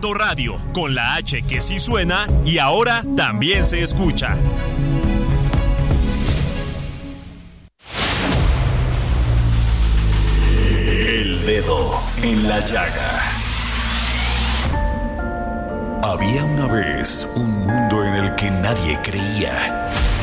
Radio, con la H que sí suena y ahora también se escucha. El dedo en la llaga. Había una vez un mundo en el que nadie creía.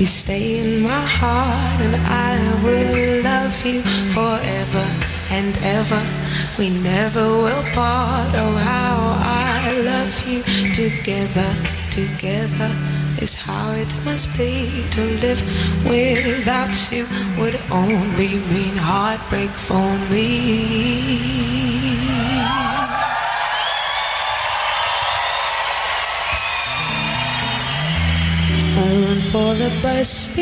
you stay in my heart, and I will love you forever and ever. We never will part. Oh, how I love you together, together. Is how it must be to live without you would only mean heartbreak for me. For the bus.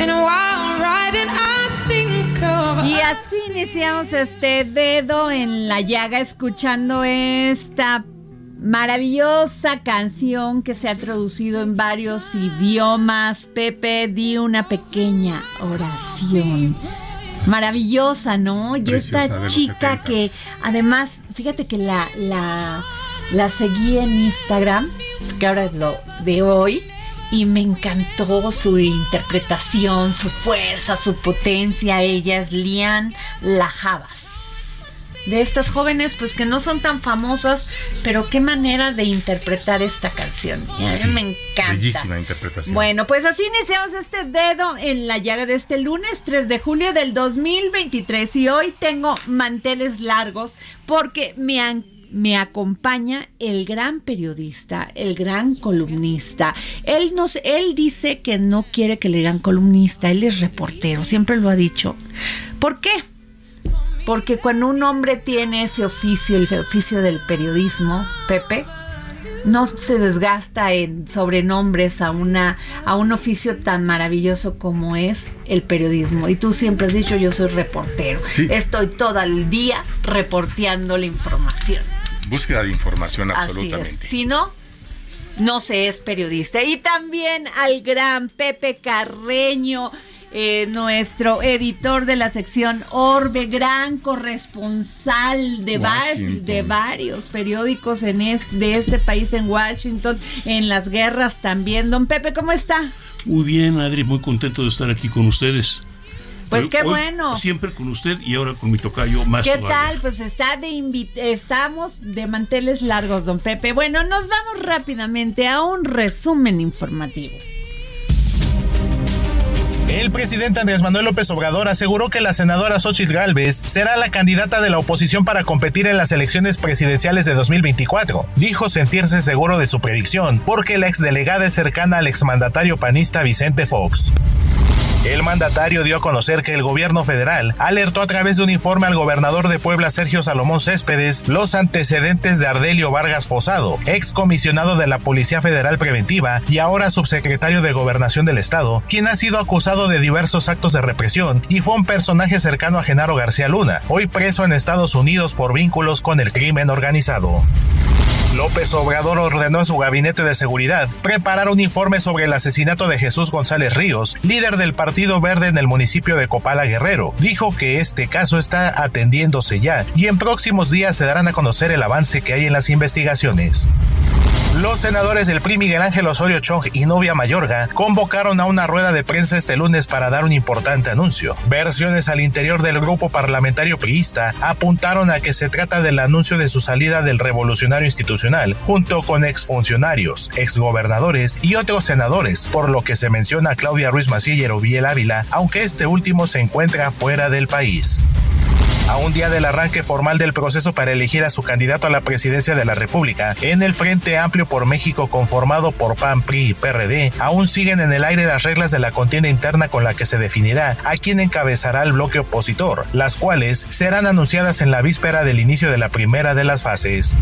And while riding, I think of Y así iniciamos este dedo en la llaga escuchando esta maravillosa canción que se ha traducido en varios idiomas. Pepe, di una pequeña oración. Maravillosa, ¿no? Y esta chica que 70s. además, fíjate que la, la, la seguí en Instagram, que ahora es lo de hoy, y me encantó su interpretación, su fuerza, su potencia. Ella es Lian Lajabas. De estas jóvenes, pues que no son tan famosas, pero qué manera de interpretar esta canción. Y a mí Sí, me encanta. Bellísima interpretación. Bueno, pues así iniciamos este dedo en la llaga de este lunes 3 de julio del 2023 y hoy tengo manteles largos porque me han me acompaña el gran periodista, el gran columnista. Él nos, él dice que no quiere que le digan columnista, él es reportero, siempre lo ha dicho. ¿Por qué? Porque cuando un hombre tiene ese oficio, el oficio del periodismo, Pepe, no se desgasta en sobrenombres a una a un oficio tan maravilloso como es el periodismo. Y tú siempre has dicho yo soy reportero. Sí. Estoy todo el día reporteando la información. Búsqueda de información Así absolutamente. es. Si no, no se es periodista. Y también al gran Pepe Carreño, eh, nuestro editor de la sección Orbe, gran corresponsal de, de varios periódicos en es- de este país en Washington, en las guerras también. Don Pepe, ¿cómo está? Muy bien, Adri, muy contento de estar aquí con ustedes. Pues qué hoy bueno. Siempre con usted y ahora con mi tocayo más ¿Qué todavía. tal? Pues está de estamos de manteles largos, don Pepe. Bueno, nos vamos rápidamente a un resumen informativo. El presidente Andrés Manuel López Obrador aseguró que la senadora Xochitl Gálvez será la candidata de la oposición para competir en las elecciones presidenciales de 2024. Dijo sentirse seguro de su predicción porque la exdelegada es cercana al exmandatario panista Vicente Fox. El mandatario dio a conocer que el gobierno federal alertó a través de un informe al gobernador de Puebla, Sergio Salomón Céspedes, los antecedentes de Ardelio Vargas Fosado, ex comisionado de la Policía Federal Preventiva y ahora subsecretario de Gobernación del Estado, quien ha sido acusado de diversos actos de represión y fue un personaje cercano a Genaro García Luna, hoy preso en Estados Unidos por vínculos con el crimen organizado. López Obrador ordenó a su gabinete de seguridad preparar un informe sobre el asesinato de Jesús González Ríos, líder del Partido Verde en el municipio de Copala Guerrero. Dijo que este caso está atendiéndose ya y en próximos días se darán a conocer el avance que hay en las investigaciones. Los senadores del PRI Miguel Ángel Osorio Chong y Novia Mayorga convocaron a una rueda de prensa este lunes para dar un importante anuncio. Versiones al interior del grupo parlamentario priista apuntaron a que se trata del anuncio de su salida del revolucionario institucional, junto con exfuncionarios, exgobernadores y otros senadores, por lo que se menciona a Claudia Ruiz Massieu y Erubiel Ávila, aunque este último se encuentra fuera del país. A un día del arranque formal del proceso para elegir a su candidato a la presidencia de la República, en el Frente Amplio por México conformado por PAN, PRI y PRD, aún siguen en el aire las reglas de la contienda interna con la que se definirá a quién encabezará el bloque opositor, las cuales serán anunciadas en la víspera del inicio de la primera de las fases.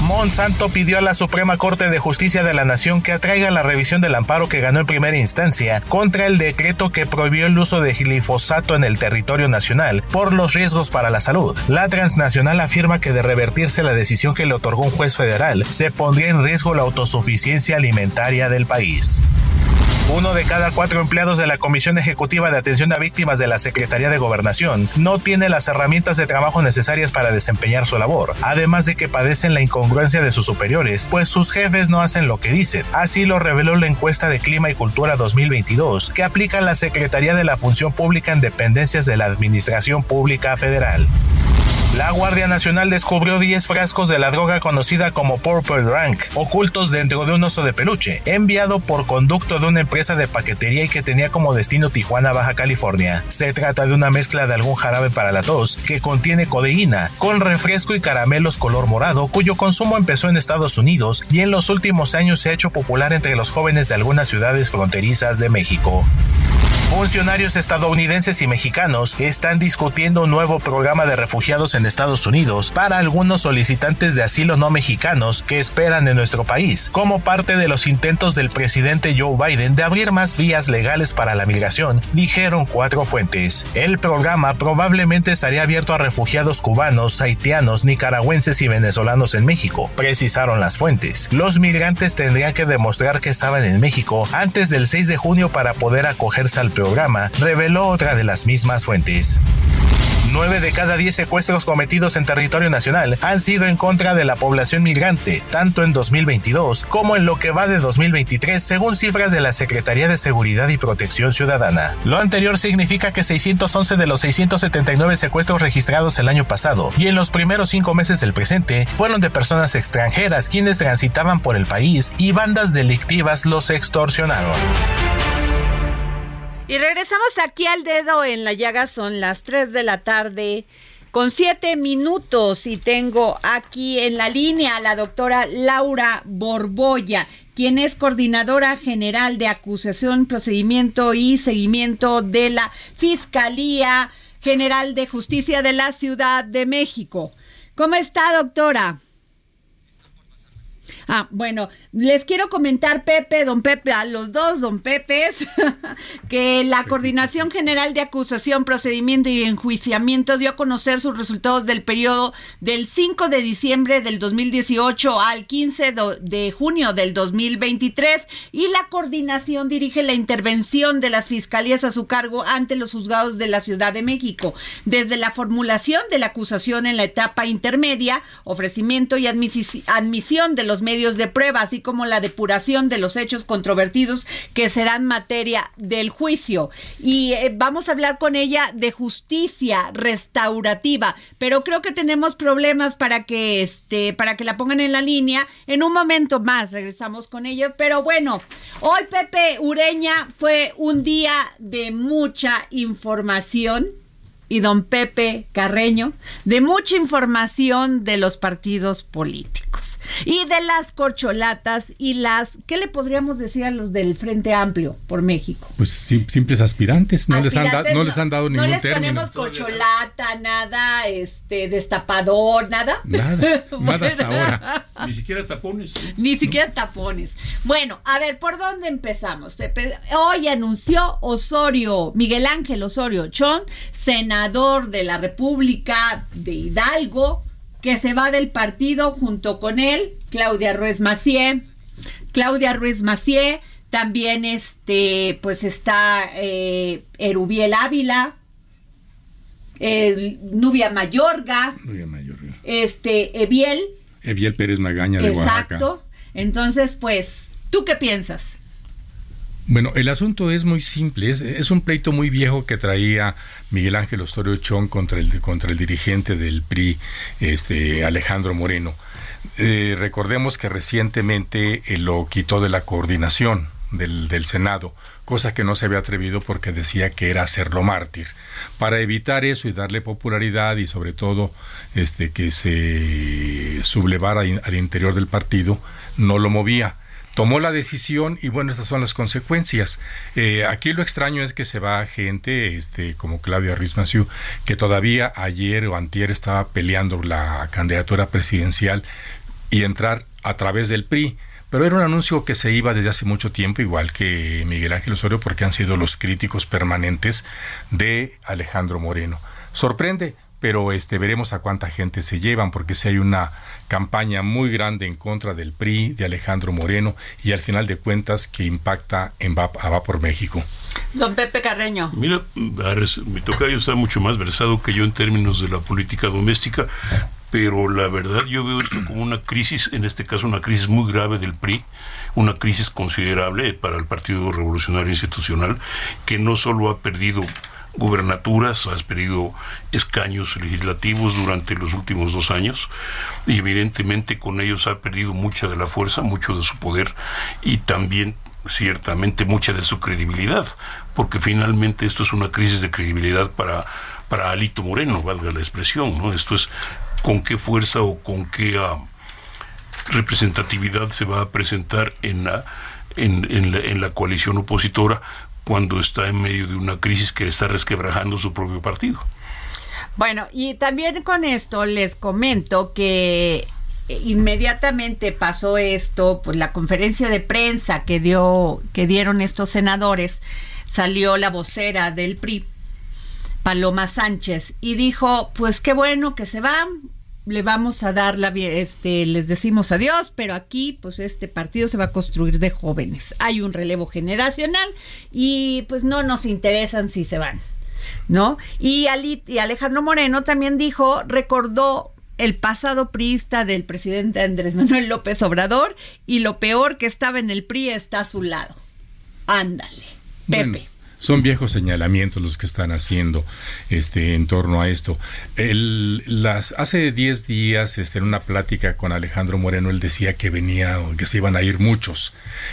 Monsanto pidió a la Suprema Corte de Justicia de la Nación que atraiga la revisión del amparo que ganó en primera instancia contra el decreto que prohibió el uso de glifosato en el territorio nacional por los riesgos para la salud. La transnacional afirma que de revertirse la decisión que le otorgó un juez federal, se pondría en riesgo la autosuficiencia alimentaria del país. Uno de cada cuatro empleados de la Comisión Ejecutiva de Atención a Víctimas de la Secretaría de Gobernación no tiene las herramientas de trabajo necesarias para desempeñar su labor, además de que padecen la incongruencia de sus superiores, pues sus jefes no hacen lo que dicen. Así lo reveló la encuesta de Clima y Cultura 2022 que aplica la Secretaría de la Función Pública en dependencias de la Administración Pública Federal. La Guardia Nacional descubrió 10 frascos de la droga conocida como Purple Rank, ocultos dentro de un oso de peluche, enviado por conducto de una empresa de paquetería y que tenía como destino Tijuana, Baja California. Se trata de una mezcla de algún jarabe para la tos que contiene codeína, con refresco y caramelos color morado, cuyo consumo empezó en Estados Unidos y en los últimos años se ha hecho popular entre los jóvenes de algunas ciudades fronterizas de México. Funcionarios estadounidenses y mexicanos están discutiendo un nuevo programa de refugiados en Estados Unidos para algunos solicitantes de asilo no mexicanos que esperan en nuestro país, como parte de los intentos del presidente Joe Biden de abrir más vías legales para la migración, dijeron cuatro fuentes. El programa probablemente estaría abierto a refugiados cubanos, haitianos, nicaragüenses y venezolanos en México, precisaron las fuentes. Los migrantes tendrían que demostrar que estaban en México antes del 6 de junio para poder acogerse al programa, reveló otra de las mismas fuentes. 9 de cada 10 secuestros cometidos en territorio nacional han sido en contra de la población migrante, tanto en 2022 como en lo que va de 2023, según cifras de la Secretaría de Seguridad y Protección Ciudadana. Lo anterior significa que 611 de los 679 secuestros registrados el año pasado y en los primeros cinco meses del presente fueron de personas extranjeras quienes transitaban por el país y bandas delictivas los extorsionaron. Y regresamos aquí al dedo en la llaga, son las 3 de la tarde con 7 minutos y tengo aquí en la línea a la doctora Laura Borboya, quien es coordinadora general de acusación, procedimiento y seguimiento de la Fiscalía General de Justicia de la Ciudad de México. ¿Cómo está, doctora? Ah, bueno, les quiero comentar, Pepe, don Pepe, a los dos, don Pepes, que la Coordinación General de Acusación, Procedimiento y Enjuiciamiento dio a conocer sus resultados del periodo del 5 de diciembre del 2018 al 15 de junio del 2023 y la coordinación dirige la intervención de las fiscalías a su cargo ante los juzgados de la Ciudad de México, desde la formulación de la acusación en la etapa intermedia, ofrecimiento y admisión de los medios de prueba, así como la depuración de los hechos controvertidos que serán materia del juicio. Y eh, vamos a hablar con ella de justicia restaurativa, pero creo que tenemos problemas para que este para que la pongan en la línea. En un momento más regresamos con ella, pero bueno, hoy Pepe Ureña fue un día de mucha información y don Pepe Carreño de mucha información de los partidos políticos. Y de las corcholatas y las, ¿qué le podríamos decir a los del Frente Amplio por México? Pues sim- simples aspirantes, no, les, han da- no les han dado ningún No les término. ponemos corcholata, nada, este, destapador, nada. Nada, nada hasta ahora. Ni siquiera tapones. ¿eh? Ni siquiera tapones. Bueno, a ver, ¿por dónde empezamos, Pepe? Hoy anunció Osorio, Miguel Ángel Osorio Chón, senador de la República de Hidalgo, que se va del partido junto con él, Claudia Ruiz Macié. Claudia Ruiz Macié, también este, pues está eh, Erubiel Ávila, eh, Nubia Mayorga, Muy mayor. este, Eviel. Eviel Pérez Magaña de Oaxaca. Entonces, pues, ¿tú qué piensas? Bueno, el asunto es muy simple, es, es un pleito muy viejo que traía Miguel Ángel Osorio Chong contra el, contra el dirigente del PRI, este Alejandro Moreno. Eh, recordemos que recientemente eh, lo quitó de la coordinación del, del Senado, cosa que no se había atrevido porque decía que era hacerlo mártir. Para evitar eso y darle popularidad y sobre todo este que se sublevara al interior del partido, no lo movía tomó la decisión y bueno, estas son las consecuencias. Eh, aquí lo extraño es que se va gente este, como Claudia Ruiz que todavía ayer o antier estaba peleando la candidatura presidencial y entrar a través del PRI. Pero era un anuncio que se iba desde hace mucho tiempo, igual que Miguel Ángel Osorio, porque han sido los críticos permanentes de Alejandro Moreno. Sorprende, pero este veremos a cuánta gente se llevan, porque si hay una campaña muy grande en contra del PRI, de Alejandro Moreno, y al final de cuentas que impacta en Va, a Va por México. Don Pepe Carreño. Mira, mi tocayo está mucho más versado que yo en términos de la política doméstica, pero la verdad yo veo esto como una crisis, en este caso una crisis muy grave del PRI, una crisis considerable para el Partido Revolucionario Institucional, que no solo ha perdido gubernaturas, has perdido escaños legislativos durante los últimos dos años y evidentemente con ellos ha perdido mucha de la fuerza, mucho de su poder y también ciertamente mucha de su credibilidad, porque finalmente esto es una crisis de credibilidad para, para Alito Moreno, valga la expresión, ¿no? Esto es con qué fuerza o con qué ah, representatividad se va a presentar en la, en, en la, en la coalición opositora cuando está en medio de una crisis que está resquebrajando su propio partido. Bueno, y también con esto les comento que inmediatamente pasó esto, pues la conferencia de prensa que dio que dieron estos senadores, salió la vocera del PRI, Paloma Sánchez, y dijo, pues qué bueno que se van, le vamos a dar la este les decimos adiós, pero aquí pues este partido se va a construir de jóvenes. Hay un relevo generacional y pues no nos interesan si se van. ¿No? Y, Ali- y Alejandro Moreno también dijo, recordó el pasado priista del presidente Andrés Manuel López Obrador y lo peor que estaba en el PRI está a su lado. Ándale, Pepe. Bueno, son viejos señalamientos los que están haciendo este en torno a esto. El, las, hace 10 días, este, en una plática con Alejandro Moreno, él decía que venía, o que se iban a ir muchos.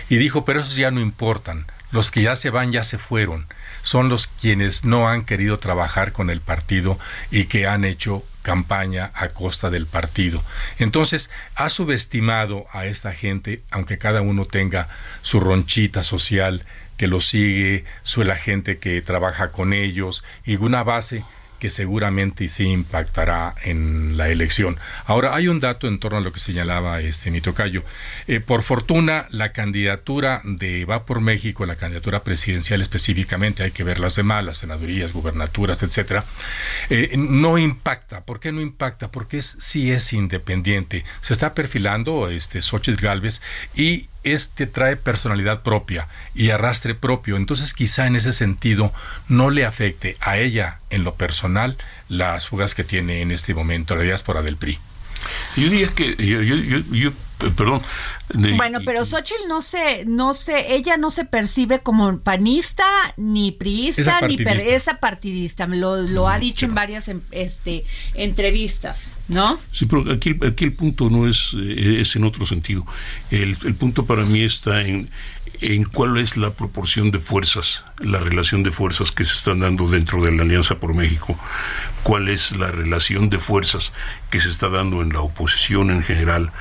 Y dijo, pero esos ya no importan. Los que ya se van, ya se fueron. Son los quienes no han querido trabajar con el partido y que han hecho campaña a costa del partido. Entonces, ha subestimado a esta gente, aunque cada uno tenga su ronchita social que lo sigue, su la gente que trabaja con ellos y una base que seguramente sí impactará en la elección. Ahora, hay un dato en torno a lo que señalaba este mi tocayo. Eh, por fortuna, la candidatura de Va por México, la candidatura presidencial específicamente, hay que ver las demás, las senadurías, gubernaturas, etcétera, eh, no impacta. ¿Por qué no impacta? Porque sí es independiente. Se está perfilando este Xochitl Galvez y este trae personalidad propia y arrastre propio. Entonces, quizá en ese sentido no le afecte a ella en lo personal las fugas que tiene en este momento la diáspora del PRI. Yo diría que, yo, perdón. de- Bueno, pero Xochitl no se, no se, ella no se percibe como panista, ni priista, ni per- esa partidista. Lo, lo ha dicho en varias em- este, entrevistas, ¿no? Sí, pero aquí, el- aquí el punto no es, eh, es en otro sentido. El, el punto para mí está en, en cuál es la proporción de fuerzas, la relación de fuerzas que se están dando dentro de la Alianza por México, cuál es la relación de fuerzas que se está dando en la oposición en general,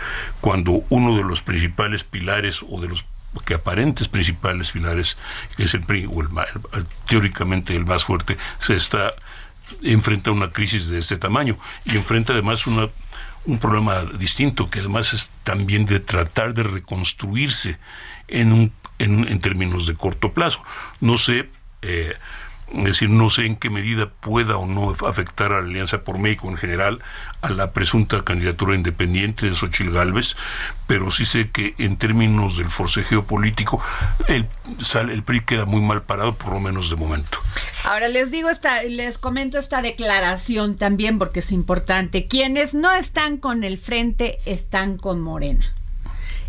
cuando uno de los principales pilares o de los que aparentes principales pilares, que es el PRI, o el, teóricamente el más fuerte, se está enfrenta a una crisis de este tamaño y enfrenta además una, un problema distinto que además es también de tratar de reconstruirse en, un, en, términos de corto plazo. No sé, eh, decir, no sé en qué medida pueda o no afectar a la Alianza por México en general a la presunta candidatura independiente de Xochitl Gálvez, pero sí sé que en términos del forcejeo político, el, el PRI queda muy mal parado, por lo menos de momento. Ahora les digo, esta, les comento esta declaración también porque es importante. Quienes no están con el frente están con Morena.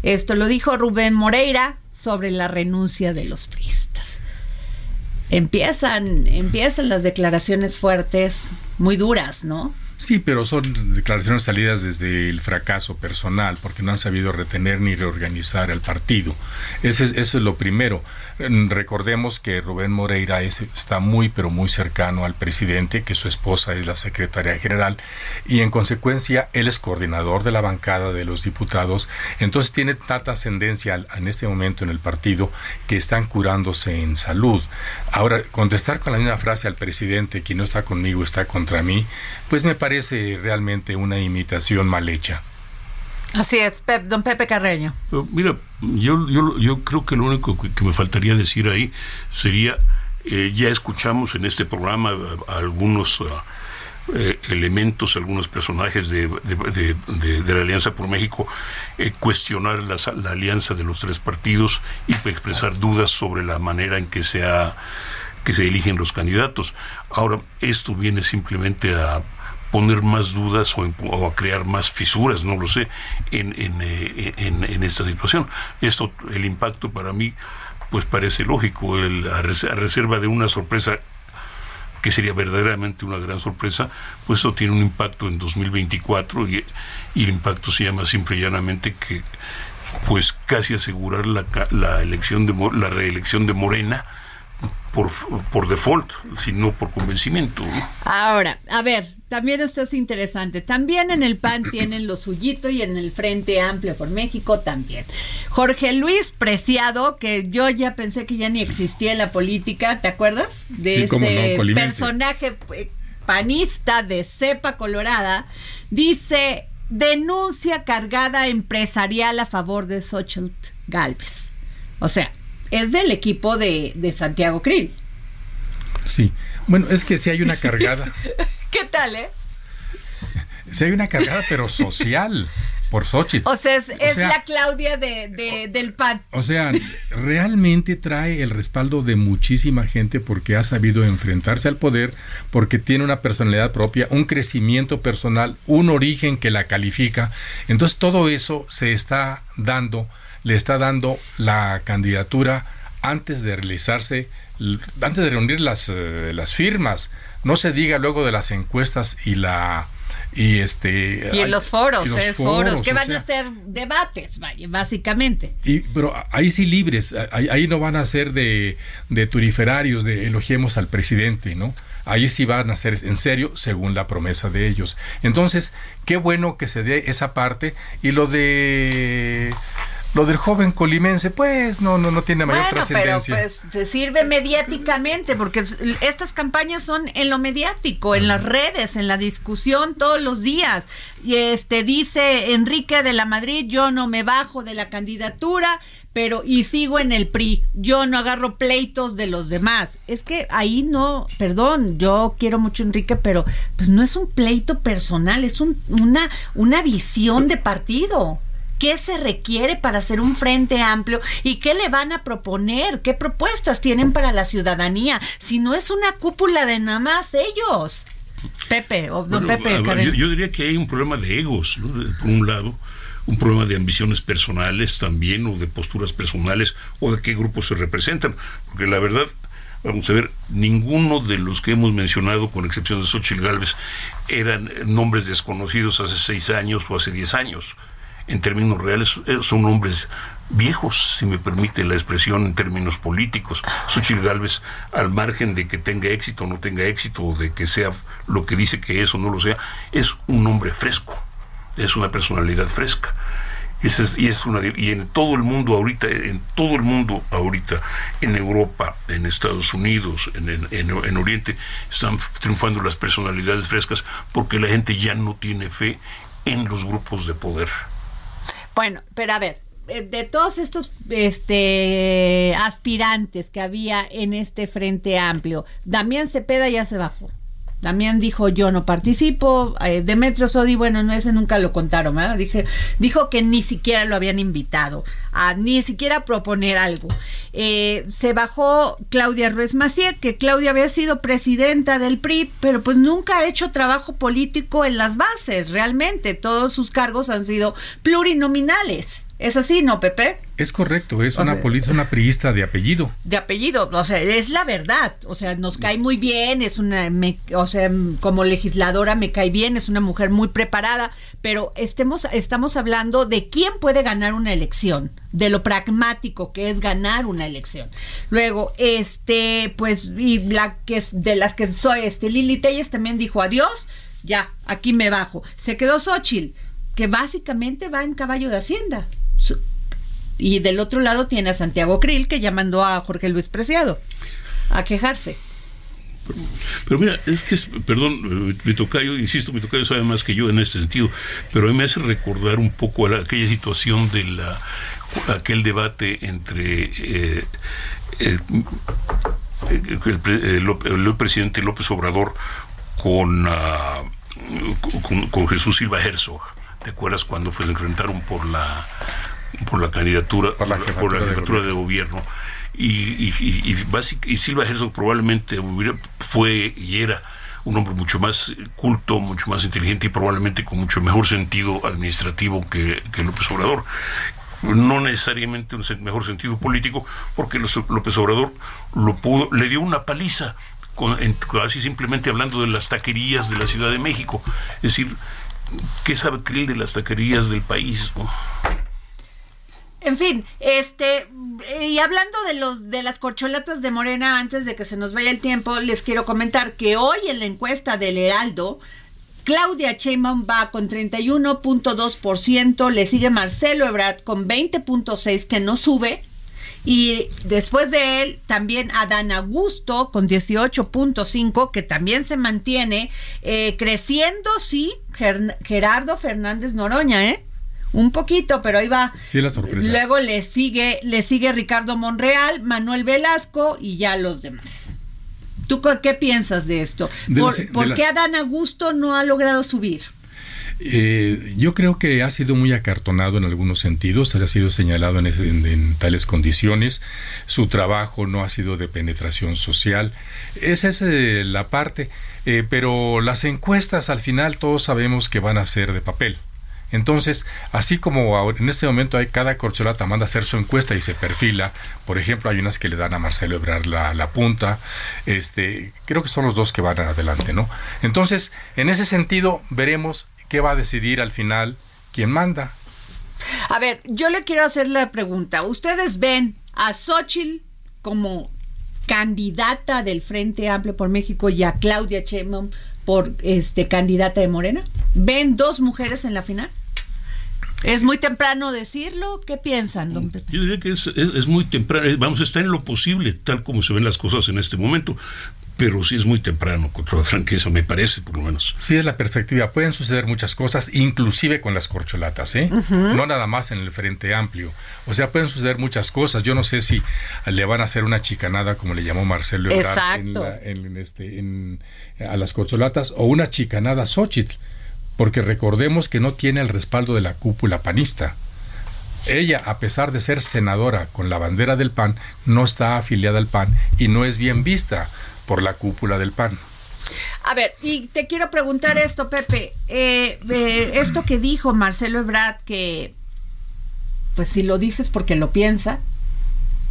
Esto lo dijo Rubén Moreira sobre la renuncia de los priistas. Empiezan, empiezan las declaraciones fuertes, muy duras, ¿no? Sí, pero son declaraciones salidas desde el fracaso personal, porque no han sabido retener ni reorganizar el partido. Ese, eso es lo primero. Mm, recordemos que Rubén Moreira está muy, pero muy cercano al presidente, que su esposa es la secretaria general, y en consecuencia él es coordinador de la bancada de los diputados. Entonces tiene tanta ascendencia en este momento en el partido que están curándose en salud. Ahora, contestar con la misma frase al presidente, quien no está conmigo está contra mí, pues me parece realmente una imitación mal hecha. Así es, don Pepe Carreño. Mira, yo, yo, yo creo que lo único que, me faltaría decir ahí sería, eh, ya escuchamos en este programa algunos ah, eh, elementos, algunos personajes de, la Alianza por México eh, cuestionar la, la, alianza de los tres partidos y expresar dudas sobre la manera en que se, que se eligen los candidatos. Ahora, esto viene simplemente a poner más dudas o, a crear más fisuras, no lo sé, en, eh, en, en, esta situación. Esto, el impacto para mí, pues parece lógico, el, a reserva de una sorpresa que sería verdaderamente una gran sorpresa, pues eso tiene un impacto en 2024 y, y el impacto se llama simple y llanamente que pues casi asegurar la, la elección de la reelección de Morena por, por default, sino por convencimiento. Ahora, a ver, también esto es interesante. También en el PAN tienen lo suyito y en el Frente Amplio por México también. Jorge Luis Preciado, que yo ya pensé que ya ni existía en la política, ¿te acuerdas? De ese personaje eh, panista de cepa colorada, dice denuncia cargada empresarial a favor de Xochitl Galvez. O sea, es del equipo de, de Santiago Krill. Sí. Bueno, es que si hay una cargada. ¿Qué tal, eh? Si hay una cargada, pero social. Por Xochitl. O sea, es, la Claudia de, del PAN. O sea, realmente trae el respaldo de muchísima gente porque ha sabido enfrentarse al poder, porque tiene una personalidad propia, un crecimiento personal, un origen que la califica. Entonces todo eso se está dando le está dando la candidatura antes de realizarse, antes de reunir las, eh, las firmas. No se diga luego de las encuestas y la y este y en los foros, eh, foros, que van a ser debates, básicamente. Y pero ahí sí libres, ahí, no van a ser de, de turiferarios, de elogiemos al presidente, ¿no? Ahí sí van a ser en serio, según la promesa de ellos. Entonces, qué bueno que se dé esa parte y lo de lo del joven colimense, pues no, no, no tiene mayor bueno, trascendencia. Pero pues se sirve mediáticamente, porque estas campañas son en lo mediático, en las redes, en la discusión todos los días. Y este dice Enrique de la Madrid, yo no me bajo de la candidatura, pero y sigo en el PRI. Yo no agarro pleitos de los demás. Es que ahí no, perdón, yo quiero mucho a Enrique, pero pues no es un pleito personal, es un, una, una visión de partido qué se requiere para hacer un frente amplio y qué le van a proponer, qué propuestas tienen para la ciudadanía, si no es una cúpula de nada más ellos. Pepe, o don Pepe. yo, diría que hay un problema de egos, por un lado, un problema de ambiciones personales también, o de posturas personales, o de qué grupos se representan, porque la verdad, vamos a ver, ninguno de los que hemos mencionado, con excepción de Xochitl Galvez, eran nombres desconocidos hace seis años o hace diez años en términos reales eh, son hombres viejos, si me permite la expresión en términos políticos. Xochitl Galvez, al margen de que tenga éxito o no tenga éxito, o de que sea lo que dice que es o no lo sea, es un hombre fresco, es una personalidad fresca. Es, y, es una, y en todo el mundo ahorita, en todo el mundo ahorita, en Europa, en Estados Unidos, en, en Oriente, están triunfando las personalidades frescas porque la gente ya no tiene fe en los grupos de poder. Bueno, pero a ver, eh, de todos estos este aspirantes que había en este frente amplio, Damián Cepeda ya se bajó. Damián dijo yo no participo, eh, Demetrio Sodi, bueno, no ese nunca lo contaron, ¿verdad? Dije, dijo que ni siquiera lo habían invitado, a ni siquiera proponer algo. Eh, se bajó Claudia Ruiz Macié, que Claudia había sido presidenta del PRI, pero pues nunca ha hecho trabajo político en las bases, realmente. Todos sus cargos han sido plurinominales. ¿Es así, no, Pepe? Es correcto, es una política, una priista de apellido. De apellido, o sea, es la verdad. O sea, nos cae muy bien, es una, o sea, como legisladora me cae bien, es una mujer muy preparada, pero estemos, estamos hablando de quién puede ganar una elección, de lo pragmático que es ganar una elección. Luego, este, pues, y la que es de las que soy, este, Lili Telles también dijo adiós, ya, aquí me bajo. Se quedó Xochitl, que básicamente va en caballo de Hacienda. Y del otro lado tiene a Santiago Krill, que ya mandó a Jorge Luis Preciado a quejarse. Pero, mira, es que, es, perdón, mi tocayo, insisto, mi tocayo sabe más que yo en este sentido, pero a mí me hace recordar un poco a aquella situación de la aquel debate entre eh, el, presidente López Obrador con, uh, con, con, Jesús Silva Herzog. ¿Te acuerdas cuando fue, enfrentaron por la por la candidatura, por la, por la jefatura de gobierno? Y, y, y, y, Silva Herzog probablemente fue y era un hombre mucho más culto, mucho más inteligente y probablemente con mucho mejor sentido administrativo que, que López Obrador no necesariamente un mejor sentido político, porque López Obrador lo pudo, le dio una paliza, con, en, casi simplemente hablando de las taquerías de la Ciudad de México. Es decir, ¿qué sabe de las taquerías del país? ¿no? En fin, este y hablando de los de las corcholatas de Morena antes de que se nos vaya el tiempo, les quiero comentar que hoy en la encuesta del Heraldo Claudia Sheinbaum va con 31.2%, le sigue Marcelo Ebrard con 20.6 que no sube y después de él también Adán Augusto con 18.5 que también se mantiene eh, creciendo, sí, Ger Gerardo Fernández Noroña, ¿eh? Un poquito, pero ahí va. Sí, la sorpresa. Luego le sigue, le sigue Ricardo Monreal, Manuel Velasco y ya los demás. ¿Tú qué piensas de esto? De ¿Por, la, ¿por qué la... Adán Augusto no ha logrado subir? Eh, yo creo que ha sido muy acartonado en algunos sentidos, ha sido señalado en, ese, en, en, tales condiciones, su trabajo no ha sido de penetración social, esa es eh, la parte, eh, pero las encuestas al final todos sabemos que van a ser de papel. Entonces, así como en este momento hay cada corcholata manda a hacer su encuesta y se perfila, por ejemplo, hay unas que le dan a Marcelo Ebrard la, la, punta, este, creo que son los dos que van adelante, ¿no? Entonces, en ese sentido, veremos qué va a decidir al final quién manda. A ver, yo le quiero hacer la pregunta. ¿Ustedes ven a Xochitl como candidata del Frente Amplio por México y a Claudia Sheinbaum por este candidata de Morena? ¿Ven dos mujeres en la final? ¿Es muy temprano decirlo? ¿Qué piensan, don Pepe? Yo diría que es, es, es, muy temprano. Vamos a estar en lo posible, tal como se ven las cosas en este momento. Pero sí es muy temprano, con toda franqueza, me parece, por lo menos. Sí, es la perspectiva. Pueden suceder muchas cosas, inclusive con las corcholatas, ¿eh? Uh -huh. No nada más en el Frente Amplio. O sea, pueden suceder muchas cosas. Yo no sé si le van a hacer una chicanada, como le llamó Marcelo Ebrard, en la, en, este, en, a las corcholatas, o una chicanada a Xochitl porque recordemos que no tiene el respaldo de la cúpula panista. Ella, a pesar de ser senadora con la bandera del PAN, no está afiliada al PAN y no es bien vista por la cúpula del PAN. A ver, y te quiero preguntar esto, Pepe. Eh, eh, esto que dijo Marcelo Ebrard, que, pues si lo dices porque lo piensa,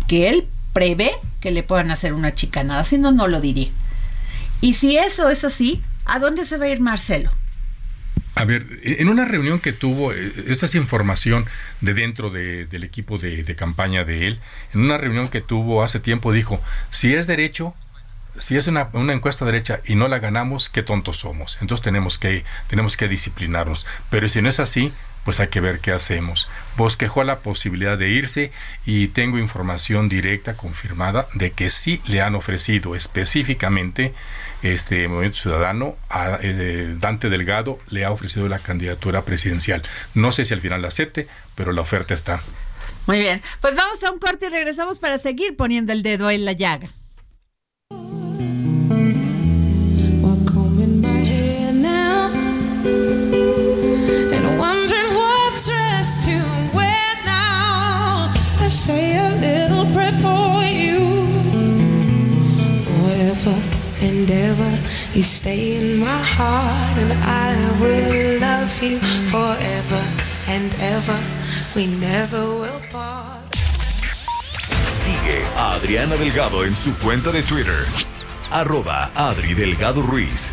que él prevé que le puedan hacer una chicanada, si no, no lo diría. Y si eso es así, ¿a dónde se va a ir Marcelo? A ver, en una reunión que tuvo, eh, esa es información de dentro del equipo de, campaña de él, en una reunión que tuvo hace tiempo dijo, si es derecho, si es una, encuesta derecha y no la ganamos, qué tontos somos. Entonces tenemos que, tenemos que disciplinarnos. Pero si no es así, pues hay que ver qué hacemos. Bosquejó la posibilidad de irse y tengo información directa, confirmada, de que sí le han ofrecido específicamente este Movimiento Ciudadano a eh, Dante Delgado le ha ofrecido la candidatura presidencial. No sé si al final la acepte, pero la oferta está. Muy bien, pues vamos a un corte y regresamos para seguir poniendo el dedo en la llaga. And ever. You stay in my heart, and I will love you forever and ever. We never will part. Sigue a Adriana Delgado en su cuenta de Twitter arroba Adri Delgado Ruiz.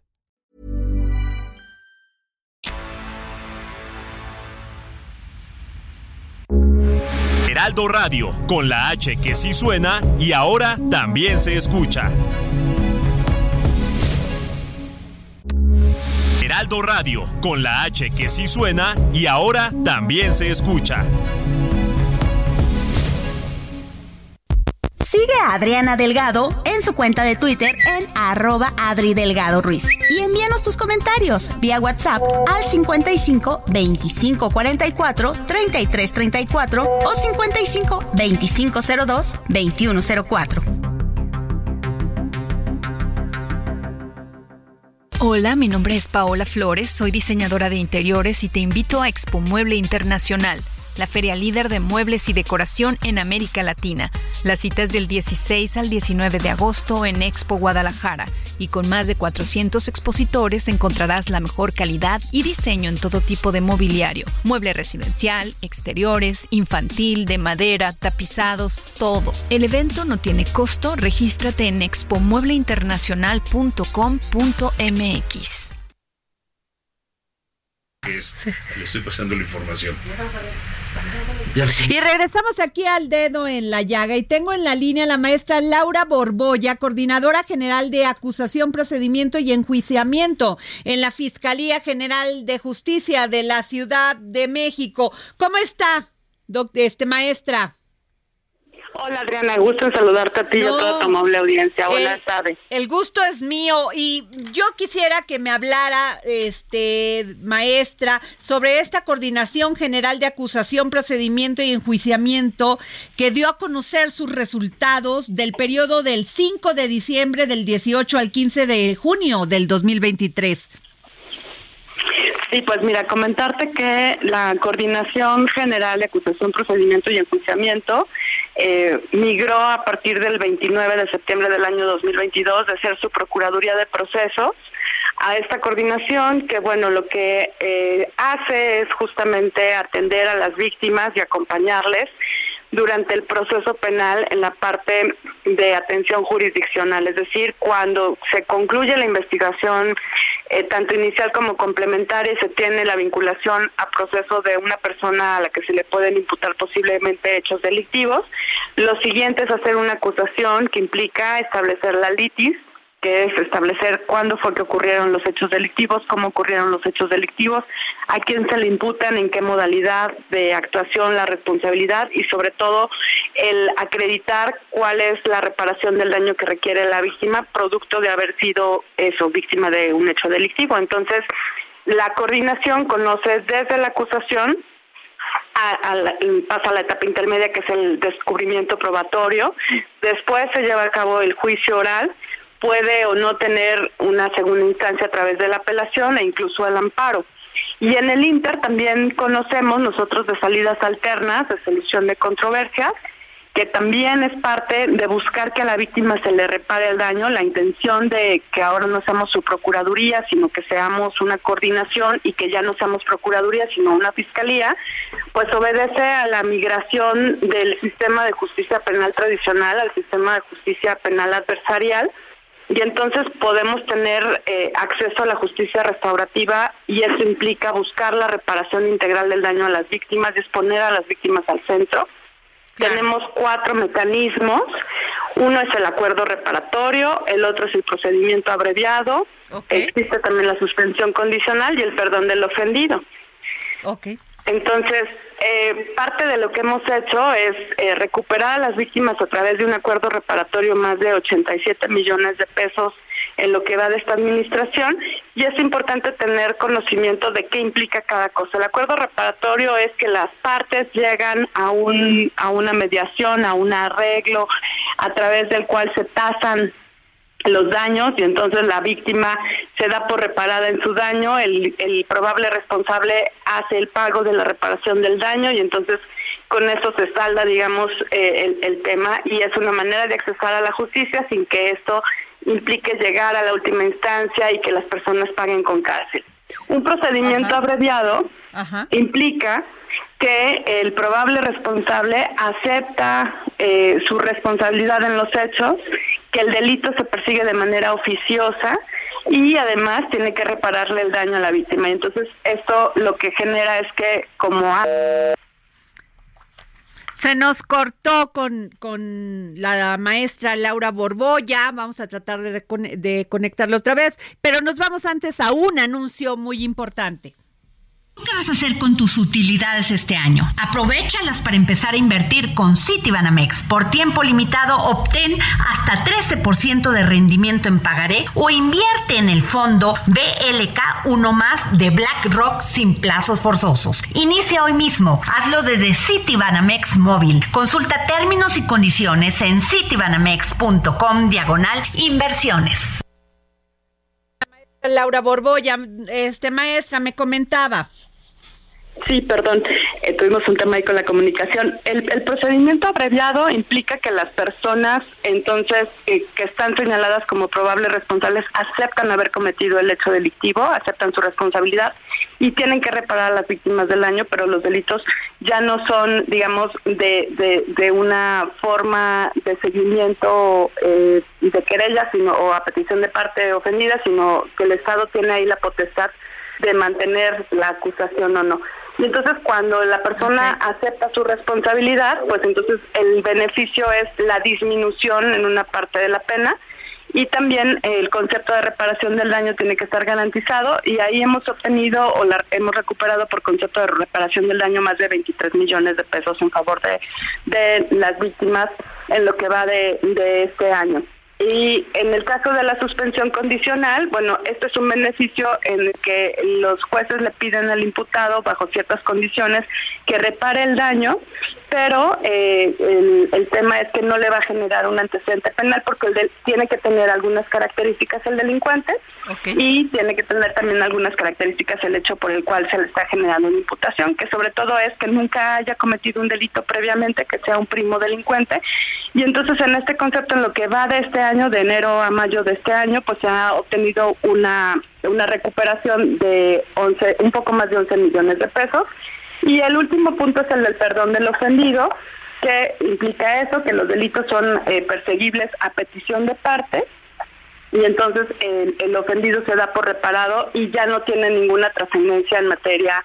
Heraldo Radio, con la H que sí suena y ahora también se escucha. Heraldo Radio, con la H que sí suena y ahora también se escucha. Sigue a Adriana Delgado en su cuenta de Twitter en arroba Adri Delgado Ruiz. Y envíanos tus comentarios vía WhatsApp al 55 25 44 33 34 o 55 25 02 21 04. Hola, mi nombre es Paola Flores, soy diseñadora de interiores y te invito a Expo Mueble Internacional la feria líder de muebles y decoración en América Latina. La cita es del 16 al 19 de agosto en Expo Guadalajara y con más de 400 expositores encontrarás la mejor calidad y diseño en todo tipo de mobiliario, mueble residencial, exteriores, infantil, de madera, tapizados, todo. El evento no tiene costo, regístrate en expomuebleinternacional.com.mx. Le estoy pasando la información. Y regresamos aquí al dedo en la llaga y tengo en la línea la maestra Laura Borbolla, coordinadora general de acusación, procedimiento y enjuiciamiento en la Fiscalía General de Justicia de la Ciudad de México. ¿Cómo está, este maestra? Hola Adriana, gusto en saludarte a ti y a toda tu amable audiencia. Buenas tardes. El gusto es mío y yo quisiera que me hablara, este maestra, sobre esta coordinación general de acusación, procedimiento y enjuiciamiento que dio a conocer sus resultados del periodo del 5 de diciembre del 18 al 15 de junio del 2023. Sí, pues mira, comentarte que la Coordinación General de Acusación, Procedimiento y Enjuiciamiento eh, migró a partir del 29 de septiembre del año 2022 de ser su Procuraduría de Procesos a esta coordinación que, bueno, lo que eh, hace es justamente atender a las víctimas y acompañarles durante el proceso penal en la parte de atención jurisdiccional, es decir, cuando se concluye la investigación eh, tanto inicial como complementaria se tiene la vinculación a proceso de una persona a la que se le pueden imputar posiblemente hechos delictivos. Lo siguiente es hacer una acusación que implica establecer la litis, que es establecer cuándo fue que ocurrieron los hechos delictivos, cómo ocurrieron los hechos delictivos, a quién se le imputan, en qué modalidad de actuación, la responsabilidad y sobre todo el acreditar cuál es la reparación del daño que requiere la víctima producto de haber sido eso, víctima de un hecho delictivo. Entonces, la coordinación conoce desde la acusación pasa a la etapa intermedia que es el descubrimiento probatorio, después se lleva a cabo el juicio oral, puede o no tener una segunda instancia a través de la apelación e incluso el amparo. Y en el Inter también conocemos nosotros de salidas alternas, de solución de controversias, que también es parte de buscar que a la víctima se le repare el daño, la intención de que ahora no seamos su procuraduría, sino que seamos una coordinación y que ya no seamos procuraduría, sino una fiscalía, pues obedece a la migración del sistema de justicia penal tradicional al sistema de justicia penal adversarial. Y entonces podemos tener eh, acceso a la justicia restaurativa y eso implica buscar la reparación integral del daño a las víctimas, disponer a las víctimas al centro tenemos cuatro mecanismos. Uno es el acuerdo reparatorio, el otro es el procedimiento abreviado, existe también la suspensión condicional y el perdón del ofendido. Okay. Entonces, eh, parte de lo que hemos hecho es eh, recuperar a las víctimas a través de un acuerdo reparatorio más de 87 millones de pesos en lo que va de esta administración y es importante tener conocimiento de qué implica cada cosa. El acuerdo reparatorio es que las partes llegan a un a una mediación, a un arreglo a través del cual se tasan los daños y entonces la víctima se da por reparada en su daño, el, el probable responsable hace el pago de la reparación del daño y entonces con eso se salda, digamos, eh, el, el, tema y es una manera de accesar a la justicia sin que esto implique llegar a la última instancia y que las personas paguen con cárcel. Un procedimiento abreviado implica que el probable responsable acepta eh, su responsabilidad en los hechos, que el delito se persigue de manera oficiosa y además tiene que repararle el daño a la víctima. Entonces, esto lo que genera es que como se nos cortó con, con la maestra Laura Borboya. Vamos a tratar de, de conectarlo otra vez, pero nos vamos antes a un anuncio muy importante. ¿Qué vas a hacer con tus utilidades este año? Aprovechalas para empezar a invertir con Citibanamex. Por tiempo limitado, obtén hasta 13% de rendimiento en pagaré o invierte en el fondo BLK 1 más de BlackRock sin plazos forzosos. Inicia hoy mismo. Hazlo desde Citibanamex móvil. Consulta términos y condiciones en citibanamex.com diagonal inversiones. Laura Borboya, este maestra, me comentaba. Sí, perdón, eh, tuvimos un tema ahí con la comunicación. El, procedimiento abreviado implica que las personas, entonces, eh, que están señaladas como probables responsables, aceptan haber cometido el hecho delictivo, aceptan su responsabilidad y tienen que reparar a las víctimas del daño, pero los delitos ya no son, digamos, de, de, una forma de seguimiento eh, de querella sino, o a petición de parte ofendida, sino que el Estado tiene ahí la potestad de mantener la acusación o no. Y entonces cuando la persona acepta su responsabilidad, pues entonces el beneficio es la disminución en una parte de la pena y también el concepto de reparación del daño tiene que estar garantizado y ahí hemos obtenido o la, hemos recuperado por concepto de reparación del daño más de 23 millones de pesos en favor de, de las víctimas en lo que va de, de este año. Y en el caso de la suspensión condicional, bueno, este es un beneficio en el que los jueces le piden al imputado, bajo ciertas condiciones, que repare el daño, pero eh, el, tema es que no le va a generar un antecedente penal porque el tiene que tener algunas características el delincuente y tiene que tener también algunas características el hecho por el cual se le está generando una imputación, que sobre todo es que nunca haya cometido un delito previamente, que sea un primo delincuente. Y entonces en este concepto, en lo que va de este año, de enero a mayo de este año, pues se ha obtenido una, una recuperación de 11, un poco más de 11 millones de pesos. Y el último punto es el del perdón del ofendido, que implica eso, que los delitos son eh, perseguibles a petición de parte y entonces el, el, ofendido se da por reparado y ya no tiene ninguna trascendencia en materia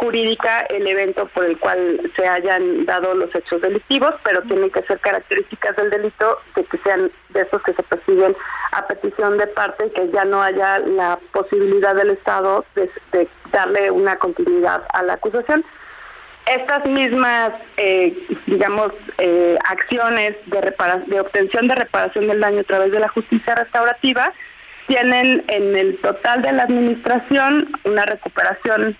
jurídica el evento por el cual se hayan dado los hechos delictivos, pero tienen que ser características del delito de que sean de estos que se persiguen a petición de parte y que ya no haya la posibilidad del Estado de, darle una continuidad a la acusación. Estas mismas, eh, digamos, eh, acciones de, de obtención de reparación del daño a través de la justicia restaurativa tienen en el total de la administración una recuperación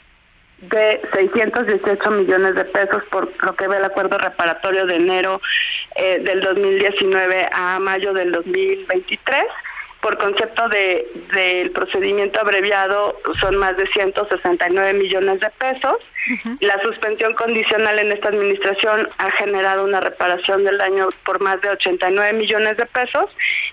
de 618 millones de pesos por lo que ve el acuerdo reparatorio de enero eh, del 2019 a mayo del 2023 por concepto de del procedimiento abreviado son más de 169 millones de pesos. La suspensión condicional en esta administración ha generado una reparación del daño por más de 89 millones de pesos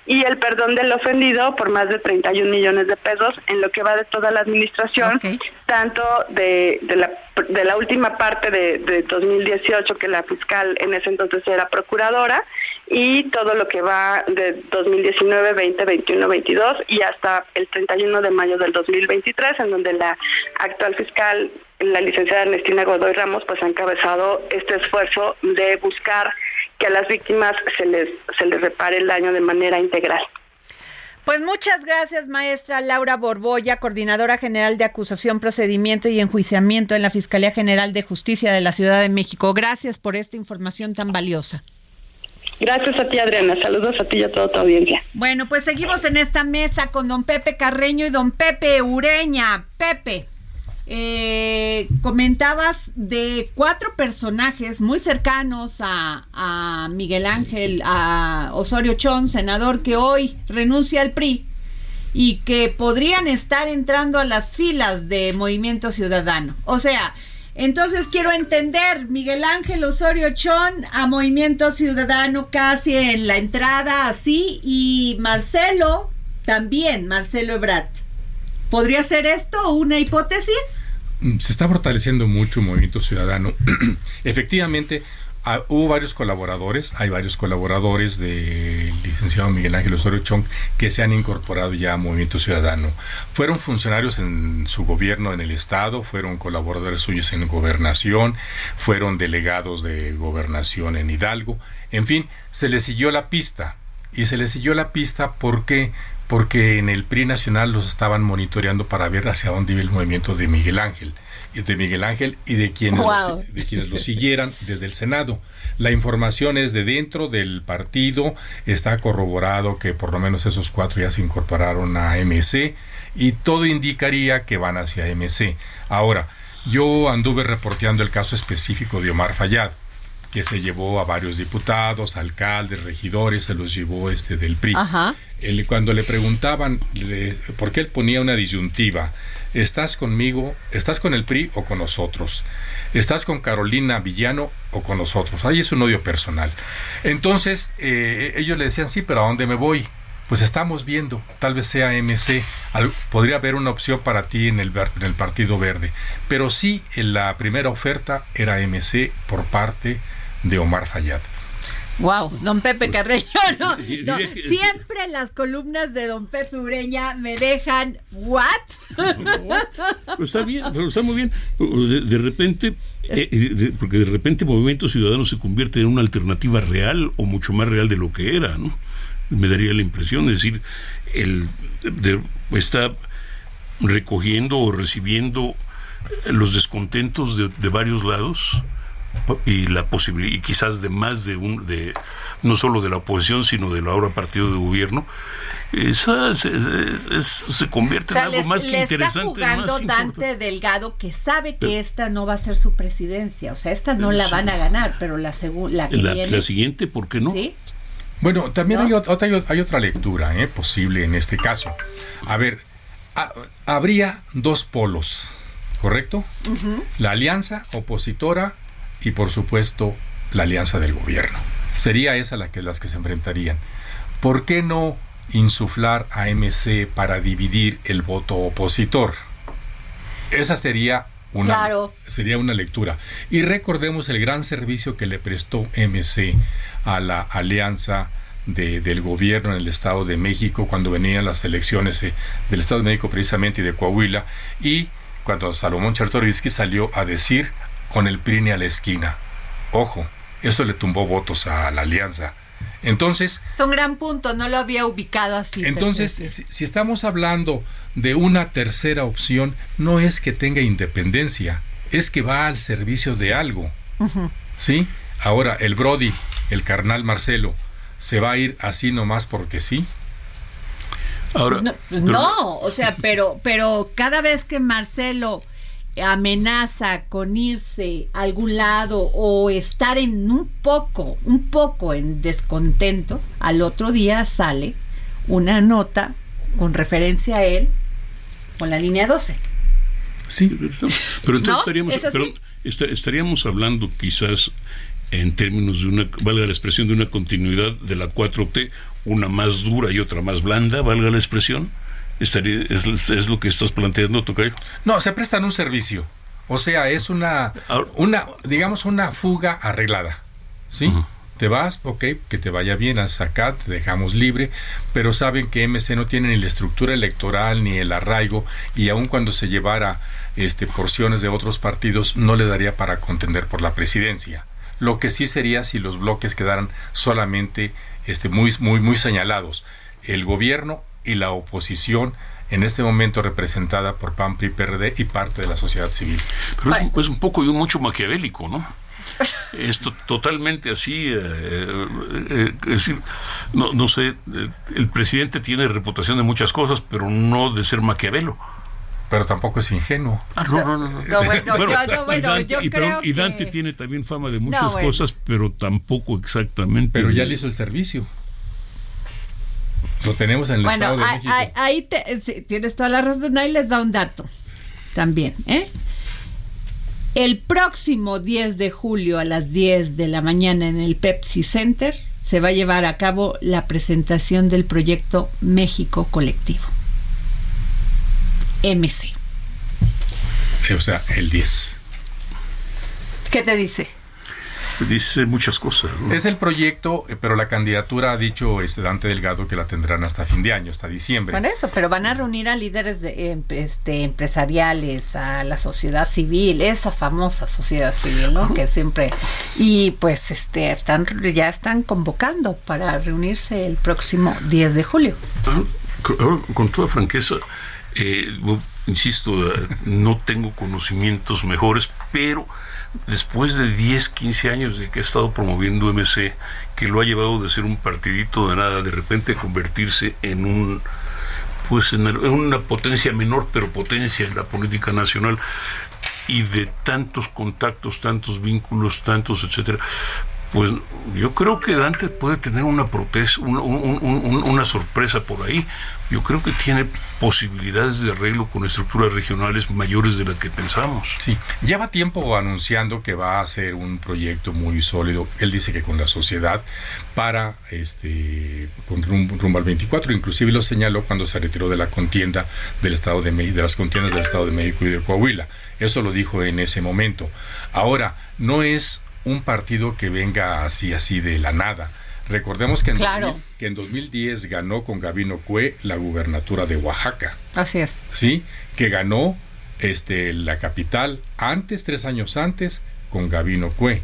y el perdón del ofendido por más de 31 millones de pesos en lo que va de toda la administración, tanto de, de, la, de la última parte de, de 2018 que la fiscal en ese entonces era procuradora y todo lo que va de 2019, 20, 21, 22 y hasta el 31 de mayo del 2023, en donde la actual fiscal, la licenciada Ernestina Godoy Ramos, pues ha encabezado este esfuerzo de buscar que a las víctimas se les, se les repare el daño de manera integral. Pues muchas gracias, maestra Laura Borboya, coordinadora general de acusación, procedimiento y enjuiciamiento en la Fiscalía General de Justicia de la Ciudad de México. Gracias por esta información tan valiosa. Gracias a ti, Adriana. Saludos a ti y a toda tu audiencia. Bueno, pues seguimos en esta mesa con don Pepe Carreño y don Pepe Ureña. Pepe, eh, comentabas de cuatro personajes muy cercanos a, Miguel Ángel, a Osorio Chón, senador que hoy renuncia al PRI y que podrían estar entrando a las filas de Movimiento Ciudadano. O sea, entonces quiero entender, Miguel Ángel Osorio Chón a Movimiento Ciudadano casi en la entrada así y Marcelo también, Marcelo Ebrat. ¿Podría ser esto una hipótesis? Mm, se está fortaleciendo mucho Movimiento Ciudadano. Efectivamente, Ah, hubo varios colaboradores, hay varios colaboradores del licenciado Miguel Ángel Osorio Chong que se han incorporado ya a Movimiento Ciudadano. Fueron funcionarios en su gobierno en el Estado, fueron colaboradores suyos en gobernación, fueron delegados de gobernación en Hidalgo. En fin, se les siguió la pista. Y se les siguió la pista porque porque en el PRI nacional los estaban monitoreando para ver hacia dónde iba el movimiento de Miguel Ángel de Miguel Ángel y de quienes, de quienes lo siguieran desde el Senado. La información es de dentro del partido, está corroborado que por lo menos esos cuatro ya se incorporaron a MC y todo indicaría que van hacia MC. Ahora, yo anduve reporteando el caso específico de Omar Fayad que se llevó a varios diputados, alcaldes, regidores, se los llevó este del PRI. cuando le preguntaban por qué él ponía una disyuntiva ¿Estás conmigo? ¿Estás con el PRI o con nosotros? ¿Estás con Carolina Villano o con nosotros? Ahí es un odio personal. Entonces, eh, ellos le decían, sí, pero ¿a dónde me voy? Pues estamos viendo, tal vez sea MC, podría haber una opción para ti en el, en el Partido Verde, pero sí, en la primera oferta era MC por parte de Omar Fayad. Wow, don Pepe Carreño, siempre las columnas de don Pepe Ureña me dejan what? está bien, pero está muy bien. De, repente, eh, eh, porque de repente Movimiento Ciudadano se convierte en una alternativa real o mucho más real de lo que era, ¿no? Me daría la impresión, es decir, el está recogiendo o recibiendo los descontentos de varios lados y la posibilidad y quizás de más de un de no solo de la oposición sino de la ahora partido de gobierno esa se, convierte en algo más que le interesante está jugando Dante Delgado que sabe que esta no va a ser su presidencia. O sea esta no la van a ganar pero la la que la, la siguiente por qué no bueno también hay, otra, hay otra lectura ¿eh? posible en este caso. A ver habría dos polos correcto la alianza opositora y por supuesto la alianza del gobierno. Sería esa la que las que se enfrentarían. ¿Por qué no insuflar a MC para dividir el voto opositor? Esa sería una, sería una lectura. Y recordemos el gran servicio que le prestó MC a la alianza de, del gobierno en el Estado de México cuando venían las elecciones eh, del Estado de México precisamente y de Coahuila y cuando Salomón Chertorivsky salió a decir con el PRI a la esquina. Ojo, eso le tumbó votos a la alianza. Entonces... Es un gran punto, no lo había ubicado así. Entonces, si, si, estamos hablando de una tercera opción, no es que tenga independencia, es que va al servicio de algo. ¿Sí? Ahora, el Brody, el carnal Marcelo, ¿se va a ir así nomás porque sí? Ahora, no, no, o sea, pero, pero cada vez que Marcelo amenaza con irse a algún lado o estar en un poco, un poco en descontento, al otro día sale una nota con referencia a él con la línea 12. Sí, pero entonces estaríamos, pero estaríamos hablando quizás en términos de una, valga la expresión, de una continuidad de la 4T, una más dura y otra más blanda, valga la expresión. Estaría, es, es lo que estás planteando, Tocayo. No, se prestan un servicio. O sea, es una, una digamos, una fuga arreglada. ¿Sí? Te vas, ok, que te vaya bien, a sacar, te dejamos libre, pero saben que MC no tiene ni la estructura electoral ni el arraigo, y aun cuando se llevara este, porciones de otros partidos, no le daría para contender por la presidencia. Lo que sí sería si los bloques quedaran solamente este, muy, muy, muy señalados. El gobierno y la oposición en este momento representada por PAN, PRI, PRD y parte de la sociedad civil. Pero es, es un poco y un mucho maquiavélico, ¿no? Esto totalmente así, eh, eh, es decir, no, no sé, eh, el presidente tiene reputación de muchas cosas, pero no de ser maquiavelo. Pero tampoco es ingenuo. Ah, no, no, no. y Dante, tiene también fama de muchas cosas, pero tampoco exactamente. Pero ya le hizo el servicio. Lo tenemos en el Estado de ahí, México. Ahí, ahí te, sí, tienes toda la razón. Ahí les da un dato también. ¿eh? El próximo 10 de julio a las 10 de la mañana en el Pepsi Center se va a llevar a cabo la presentación del proyecto México Colectivo. MC. O sea, el 10. ¿Qué te dice? Dice muchas cosas. ¿no? Es el proyecto, eh, pero la candidatura ha dicho este Dante Delgado que la tendrán hasta fin de año, hasta diciembre. Bueno, eso, pero van a reunir a líderes de, em, este, empresariales, a la sociedad civil, esa famosa sociedad civil, ¿no? Que siempre y pues este están ya están convocando para reunirse el próximo 10 de julio. Ah, con, con toda franqueza, eh, insisto, eh, no tengo conocimientos mejores, pero después de 10, 15 años de que ha estado promoviendo MC, que lo ha llevado de ser un partidito de nada, de repente convertirse en un pues en, en una potencia menor, pero potencia en la política nacional y de tantos contactos, tantos vínculos, tantos, etcétera, pues yo creo que Dante puede tener una protesta, una, un, un, una sorpresa por ahí. Yo creo que tiene posibilidades de arreglo con estructuras regionales mayores de las que pensamos. Sí, lleva tiempo anunciando que va a hacer un proyecto muy sólido. Él dice que con la sociedad para este con rumbo, rumbo al 24, inclusive lo señaló cuando se retiró de la contienda del estado de México, de las contiendas del estado de México y de Coahuila. Eso lo dijo en ese momento. Ahora, no es un partido que venga así, así de la nada. Recordemos que en, Claro. 2000 que en 2010 ganó con Gabino Cue la gubernatura de Oaxaca, Así es. ¿sí? Que ganó este, la capital antes, tres años antes, con Gabino Cue.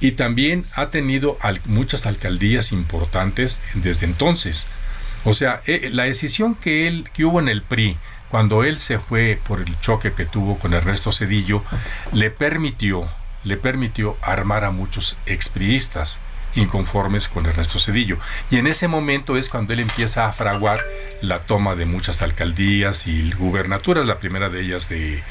Y también ha tenido al- muchas alcaldías importantes desde entonces. O sea, eh, la decisión que él, que hubo en el PRI, cuando él se fue por el choque que tuvo con Ernesto Cedillo, le permitió, le permitió armar a muchos expriistas inconformes con Ernesto Cedillo. Y en ese momento es cuando él empieza a fraguar la toma de muchas alcaldías y gubernaturas, la primera de ellas de,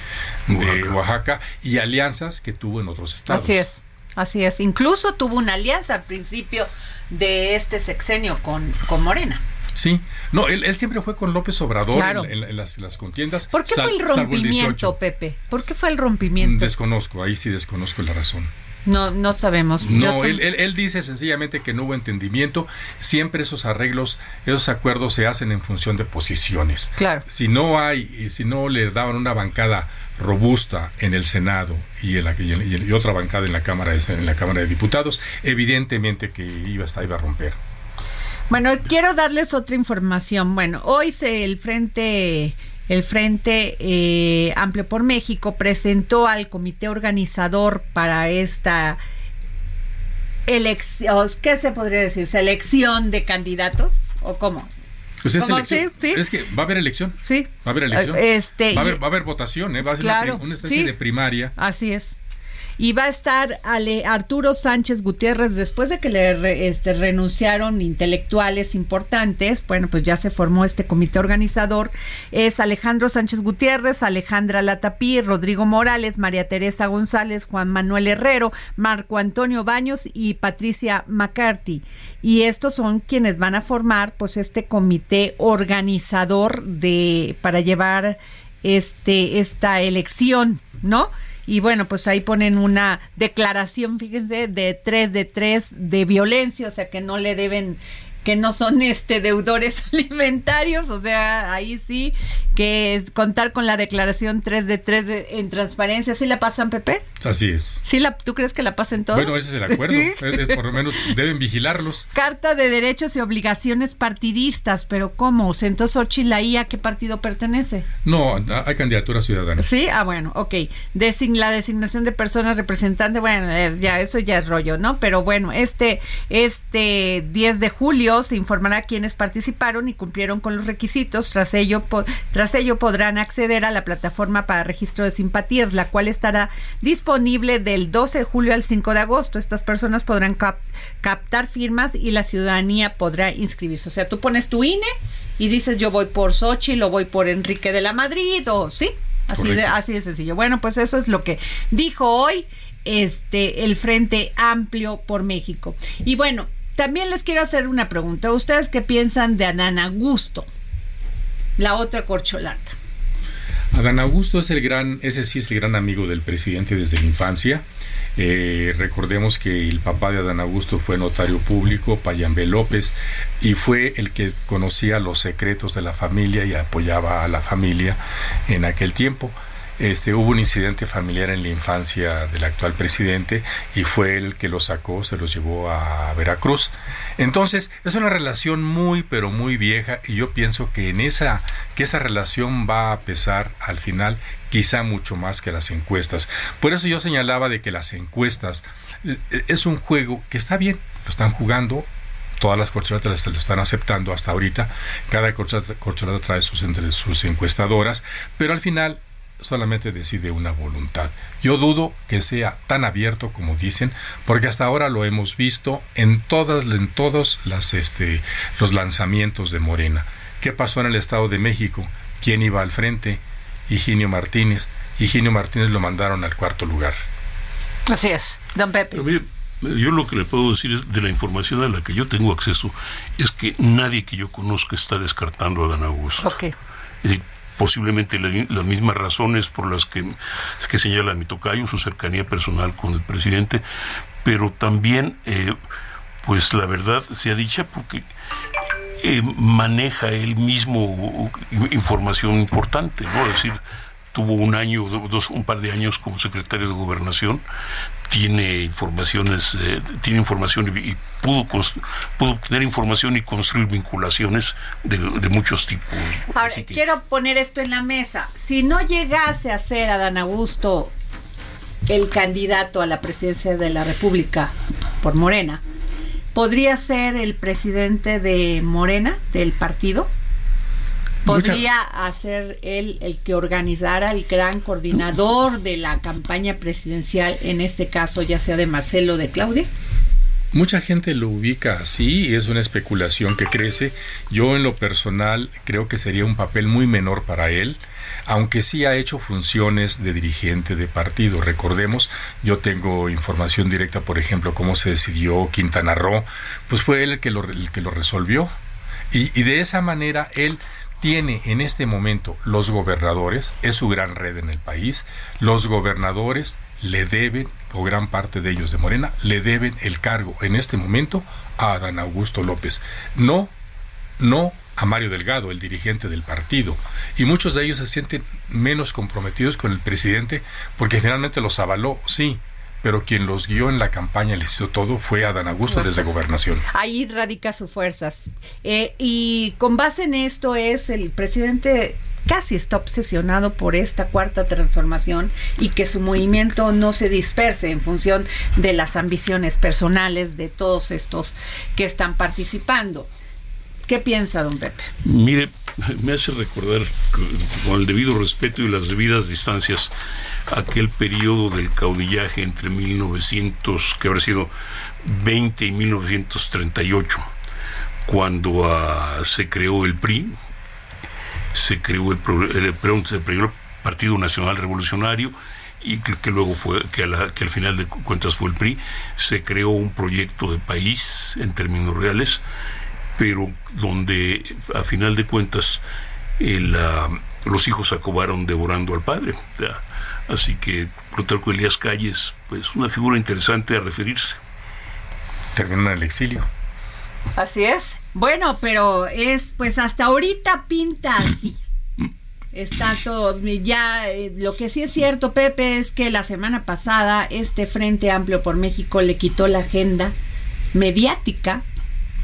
de Oaxaca, y alianzas que tuvo en otros estados. Así es. Así es. Incluso tuvo una alianza al principio de este sexenio con, con Morena. Sí, no, él, él siempre fue con López Obrador Claro. en, en- en las, las contiendas. ¿Por qué sal- fue el rompimiento, 18. Pepe? ¿Por qué fue el rompimiento? Desconozco, ahí sí desconozco la razón. No, no sabemos. No, él, él- él dice sencillamente que no hubo entendimiento. Siempre esos arreglos, esos acuerdos se hacen en función de posiciones. Claro. Si no hay, si no le daban una bancada robusta en el Senado y, en la, y, en- y otra bancada en la Cámara de, en la Cámara de Diputados, evidentemente que iba, iba a romper. Bueno, quiero darles otra información. Bueno, hoy se el Frente el Frente eh, Amplio por México presentó al comité organizador para esta elección, ¿qué se podría decir? ¿Selección de candidatos? ¿O cómo? Pues es, elección. es que va a haber elección. Sí. Va a haber elección. Este, va, a haber, va a haber votación, ¿eh? va a ser una, una, especie de primaria. Así es y va a estar Ale, Arturo Sánchez Gutiérrez después de que le este, renunciaron intelectuales importantes. Bueno, pues ya se formó este comité organizador. Es Alejandro Sánchez Gutiérrez, Alejandra Latapí, Rodrigo Morales, María Teresa González, Juan Manuel Herrero, Marco Antonio Baños y Patricia McCarthy. Y estos son quienes van a formar pues este comité organizador de para llevar este esta elección, ¿no? Y bueno, pues ahí ponen una declaración, fíjense, de tres de tres de violencia, o sea que no le deben que no son este deudores alimentarios, o sea, ahí sí que es contar con la declaración 3 de 3 en transparencia, ¿sí la pasan Pepe? Así es. ¿Sí la, ¿Tú crees que la pasen todos? Bueno, ese es el acuerdo, es, por lo menos deben vigilarlos. Carta de derechos y obligaciones partidistas, pero ¿cómo? Entonces Ochilai ¿a qué partido pertenece? No, hay candidatura ciudadana. Sí, ah bueno, ok. Design, la designación de personas representantes, bueno, eh, ya eso ya es rollo, ¿no? Pero bueno, este, este 10 de julio se informará quiénes participaron y cumplieron con los requisitos. Tras ello, tras ello podrán acceder a la plataforma para registro de simpatías, la cual estará disponible del 12 de julio al 5 de agosto. Estas personas podrán captar firmas y la ciudadanía podrá inscribirse. O sea, tú pones tu INE y dices yo voy por Sochi, lo voy por Enrique de la Madrid o sí, así de, así de sencillo. Bueno, pues eso es lo que dijo hoy este el Frente Amplio por México. Y bueno, también les quiero hacer una pregunta. ¿Ustedes qué piensan de Adán Augusto? La otra corcholata. Adán Augusto es el gran, ese sí es el gran amigo del presidente desde la infancia. Eh, recordemos que el papá de Adán Augusto fue notario público, Payambe López, y fue el que conocía los secretos de la familia y apoyaba a la familia en aquel tiempo. Este, hubo un incidente familiar en la infancia del actual presidente y fue el que lo sacó, se los llevó a Veracruz. Entonces, es una relación muy, pero muy vieja y yo pienso que en esa, que esa relación va a pesar al final quizá mucho más que las encuestas. Por eso yo señalaba de que las encuestas eh, es un juego que está bien, lo están jugando, todas las corcholatas lo están aceptando hasta ahorita. Cada corcholata, trae sus, entre sus encuestadoras, pero al final solamente decide una voluntad. Yo dudo que sea tan abierto como dicen, porque hasta ahora lo hemos visto en todas en todos las este los lanzamientos de Morena. ¿Qué pasó en el Estado de México? ¿Quién iba al frente? Higinio Martínez. Higinio Martínez lo mandaron al cuarto lugar. Así es, don Pepe. yo lo que le puedo decir es de la información a la que yo tengo acceso es que nadie que yo conozca está descartando a Dan Augusto. Okay posiblemente las mismas razones por las que, que señala mi tocayo, su cercanía personal con el presidente, pero también, eh, pues la verdad sea dicha, porque eh, maneja él mismo información importante, ¿no? Es decir, tuvo un año, dos, un par de años como secretario de gobernación, tiene informaciones, eh, tiene información y, pudo, pudo tener información y construir vinculaciones de, muchos tipos. Ahora, quiero poner esto en la mesa. Si no llegase a ser Dan Augusto el candidato a la presidencia de la República por Morena, ¿podría ser el presidente de Morena, del partido? Podría hacer él el que organizara el gran coordinador de la campaña presidencial, en este caso ya sea de Marcelo o de Claudia? Mucha gente lo ubica así, es una especulación que crece. Yo en lo personal creo que sería un papel muy menor para él, aunque sí ha hecho funciones de dirigente de partido. Recordemos, yo tengo información directa, por ejemplo, cómo se decidió Quintana Roo, pues fue él el que lo, el que lo resolvió. Y, y de esa manera él tiene en este momento los gobernadores, es su gran red en el país, los gobernadores le deben, o gran parte de ellos de Morena, le deben el cargo en este momento a Adán Augusto López. No, no a Mario Delgado, el dirigente del partido. Y muchos de ellos se sienten menos comprometidos con el presidente porque finalmente los avaló, sí, pero quien los guió en la campaña, les hizo todo, fue Adán Augusto desde Gobernación. Ahí radica sus fuerzas. Eh, y con base en esto es el presidente casi está obsesionado por esta cuarta transformación y que su movimiento no se disperse en función de las ambiciones personales de todos estos que están participando. ¿Qué piensa, don Pepe? Mire, me hace recordar con el debido respeto y las debidas distancias aquel periodo del caudillaje entre 1900, que habrá sido 20 y 1938, cuando uh, se creó el PRI, se creó el, el, se el Partido Nacional Revolucionario y que, luego fue, que, la, que al final de cuentas fue el PRI, se creó un proyecto de país en términos reales, pero donde a final de cuentas el, uh, los hijos acabaron devorando al padre. Así que Plutarco Elías Calles, pues una figura interesante a referirse. Terminó en el exilio. Así es. Bueno, pero es, pues hasta ahorita pinta así. Está todo, ya eh, lo que sí es cierto, Pepe, es que la semana pasada este Frente Amplio por México le quitó la agenda mediática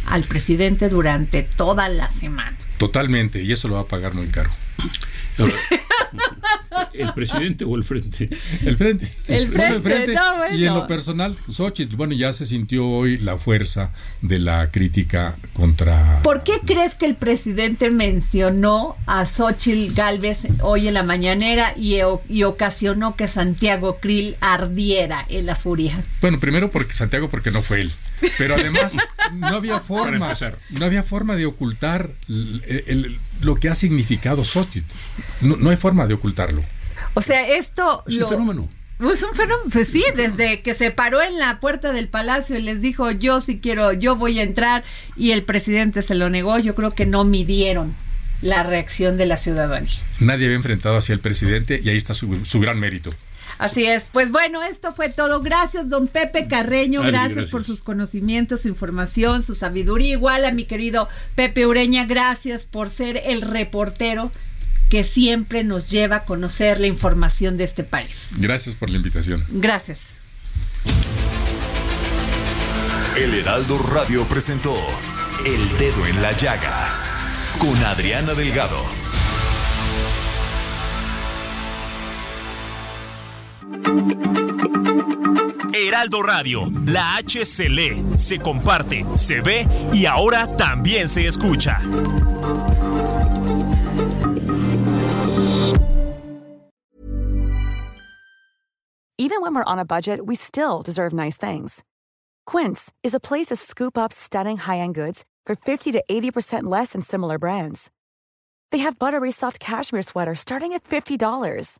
al presidente durante toda la semana. Totalmente, y eso lo va a pagar muy caro. ¿El presidente o el frente? El frente. El frente, el frente. No, bueno. Y en lo personal, Xochitl, bueno, ya se sintió hoy la fuerza de la crítica contra... ¿Por qué crees que el presidente mencionó a Xochitl Galvez hoy en la mañanera y, y ocasionó que Santiago Krill ardiera en la furia? Bueno, primero porque Santiago porque no fue él. Pero además no había forma, no había forma de ocultar el, el, lo que ha significado Xochitl. No, no, hay forma de ocultarlo. O sea, esto... Es lo, un fenómeno. Es un fenómeno, pues sí, desde que se paró en la puerta del palacio y les dijo, yo sí quiero, yo voy a entrar, y el presidente se lo negó, yo creo que no midieron la reacción de la ciudadanía. Nadie había enfrentado hacia el presidente y ahí está su, su gran mérito. Así es. Pues bueno, esto fue todo. Gracias, don Pepe Carreño. Ay, gracias, gracias, por sus conocimientos, su información, su sabiduría. Igual a mi querido Pepe Ureña, gracias por ser el reportero que siempre nos lleva a conocer la información de este país. Gracias por la invitación. Gracias. El Heraldo Radio presentó El Dedo en la Llaga con Adriana Delgado. Heraldo Radio, la H se lee, se comparte, se ve y ahora también se escucha. Even when we're on a budget, we still deserve nice things. Quince is a place to scoop up stunning high-end goods for 50 to 80% less than similar brands. They have buttery soft cashmere sweaters starting at $50,